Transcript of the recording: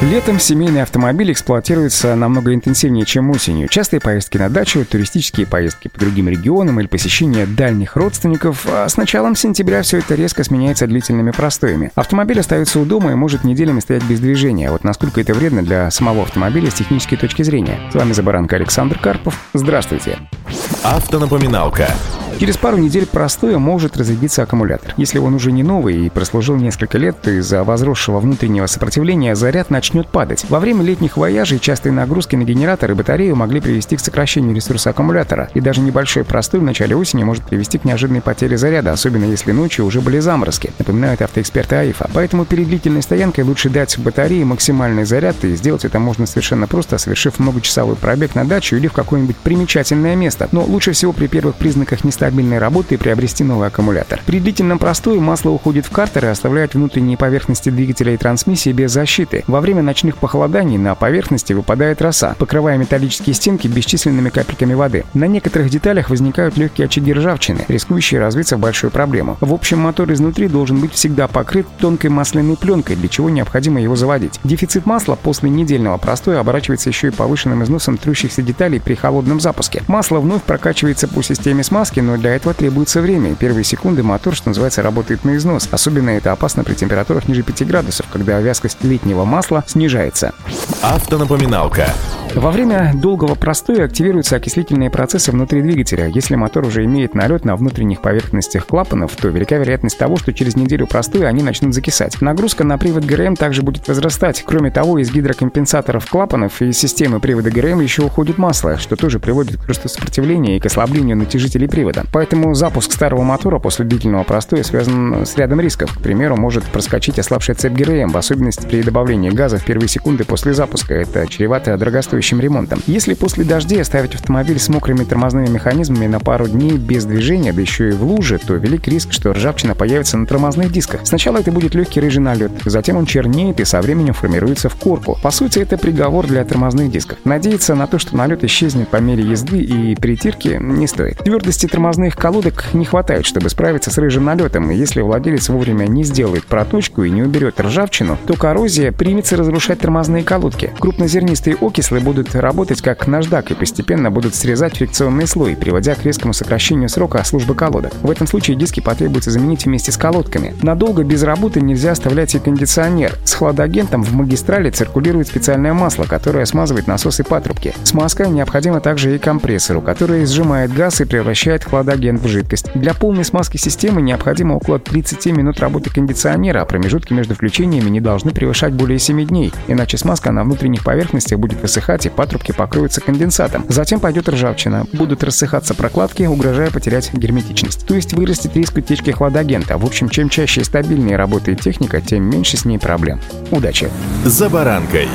Летом семейный автомобиль эксплуатируется намного интенсивнее, чем осенью. Частые поездки на дачу, туристические поездки по другим регионам или посещение дальних родственников. А с началом сентября все это резко сменяется длительными простоями. Автомобиль остается у дома и может неделями стоять без движения. Вот насколько это вредно для самого автомобиля с технической точки зрения. С вами Забаранка Александр Карпов. Здравствуйте. Автонапоминалка. Через пару недель простоя может разрядиться аккумулятор. Если он уже не новый и прослужил несколько лет, то из-за возросшего внутреннего сопротивления заряд начнет падать. Во время летних вояжей частые нагрузки на генератор и батарею могли привести к сокращению ресурса аккумулятора. И даже небольшой простой в начале осени может привести к неожиданной потере заряда, особенно если ночью уже были заморозки, напоминают автоэксперты АИФа. Поэтому перед длительной стоянкой лучше дать батарее максимальный заряд, и сделать это можно совершенно просто, совершив многочасовой пробег на дачу или в какое-нибудь примечательное место. Но лучше всего при первых признаках нестабильности стабильной работы и приобрести новый аккумулятор. При длительном простое масло уходит в картер и оставляет внутренние поверхности двигателя и трансмиссии без защиты. Во время ночных похолоданий на поверхности выпадает роса, покрывая металлические стенки бесчисленными капельками воды. На некоторых деталях возникают легкие очаги ржавчины, рискующие развиться в большую проблему. В общем, мотор изнутри должен быть всегда покрыт тонкой масляной пленкой, для чего необходимо его заводить. Дефицит масла после недельного простоя оборачивается еще и повышенным износом трущихся деталей при холодном запуске. Масло вновь прокачивается по системе смазки, но для этого требуется время. Первые секунды мотор, что называется, работает на износ. Особенно это опасно при температурах ниже 5 градусов, когда вязкость летнего масла снижается. Автонапоминалка. Во время долгого простоя активируются окислительные процессы внутри двигателя. Если мотор уже имеет налет на внутренних поверхностях клапанов, то велика вероятность того, что через неделю простоя они начнут закисать. Нагрузка на привод ГРМ также будет возрастать. Кроме того, из гидрокомпенсаторов клапанов и системы привода ГРМ еще уходит масло, что тоже приводит к росту сопротивления и к ослаблению натяжителей привода. Поэтому запуск старого мотора после длительного простоя связан с рядом рисков. К примеру, может проскочить ослабшая цепь ГРМ, в особенности при добавлении газа в первые секунды после запуска. Это чревато дорогостоящим ремонтом. Если после дождей оставить автомобиль с мокрыми тормозными механизмами на пару дней без движения, да еще и в луже, то велик риск, что ржавчина появится на тормозных дисках. Сначала это будет легкий рыжий налет, затем он чернеет и со временем формируется в корку. По сути, это приговор для тормозных дисков. Надеяться на то, что налет исчезнет по мере езды и притирки, не стоит. Твердости тормозных колодок не хватает, чтобы справиться с рыжим налетом, и если владелец вовремя не сделает проточку и не уберет ржавчину, то коррозия примется разрушать тормозные колодки. Крупнозернистые окислы будут работать как наждак и постепенно будут срезать фрикционный слой, приводя к резкому сокращению срока службы колодок. В этом случае диски потребуется заменить вместе с колодками. Надолго без работы нельзя оставлять и кондиционер. С хладагентом в магистрали циркулирует специальное масло, которое смазывает насосы патрубки. Смазка необходима также и компрессору, который сжимает газ и превращает хладагент в жидкость. Для полной смазки системы необходимо около 30 минут работы кондиционера, а промежутки между включениями не должны превышать более 7 дней, иначе смазка на внутренних поверхностях будет высыхать и патрубки покроются конденсатом. Затем пойдет ржавчина, будут рассыхаться прокладки, угрожая потерять герметичность. То есть вырастет риск утечки хладагента. В общем, чем чаще и стабильнее работает техника, тем меньше с ней проблем. Удачи! За баранкой.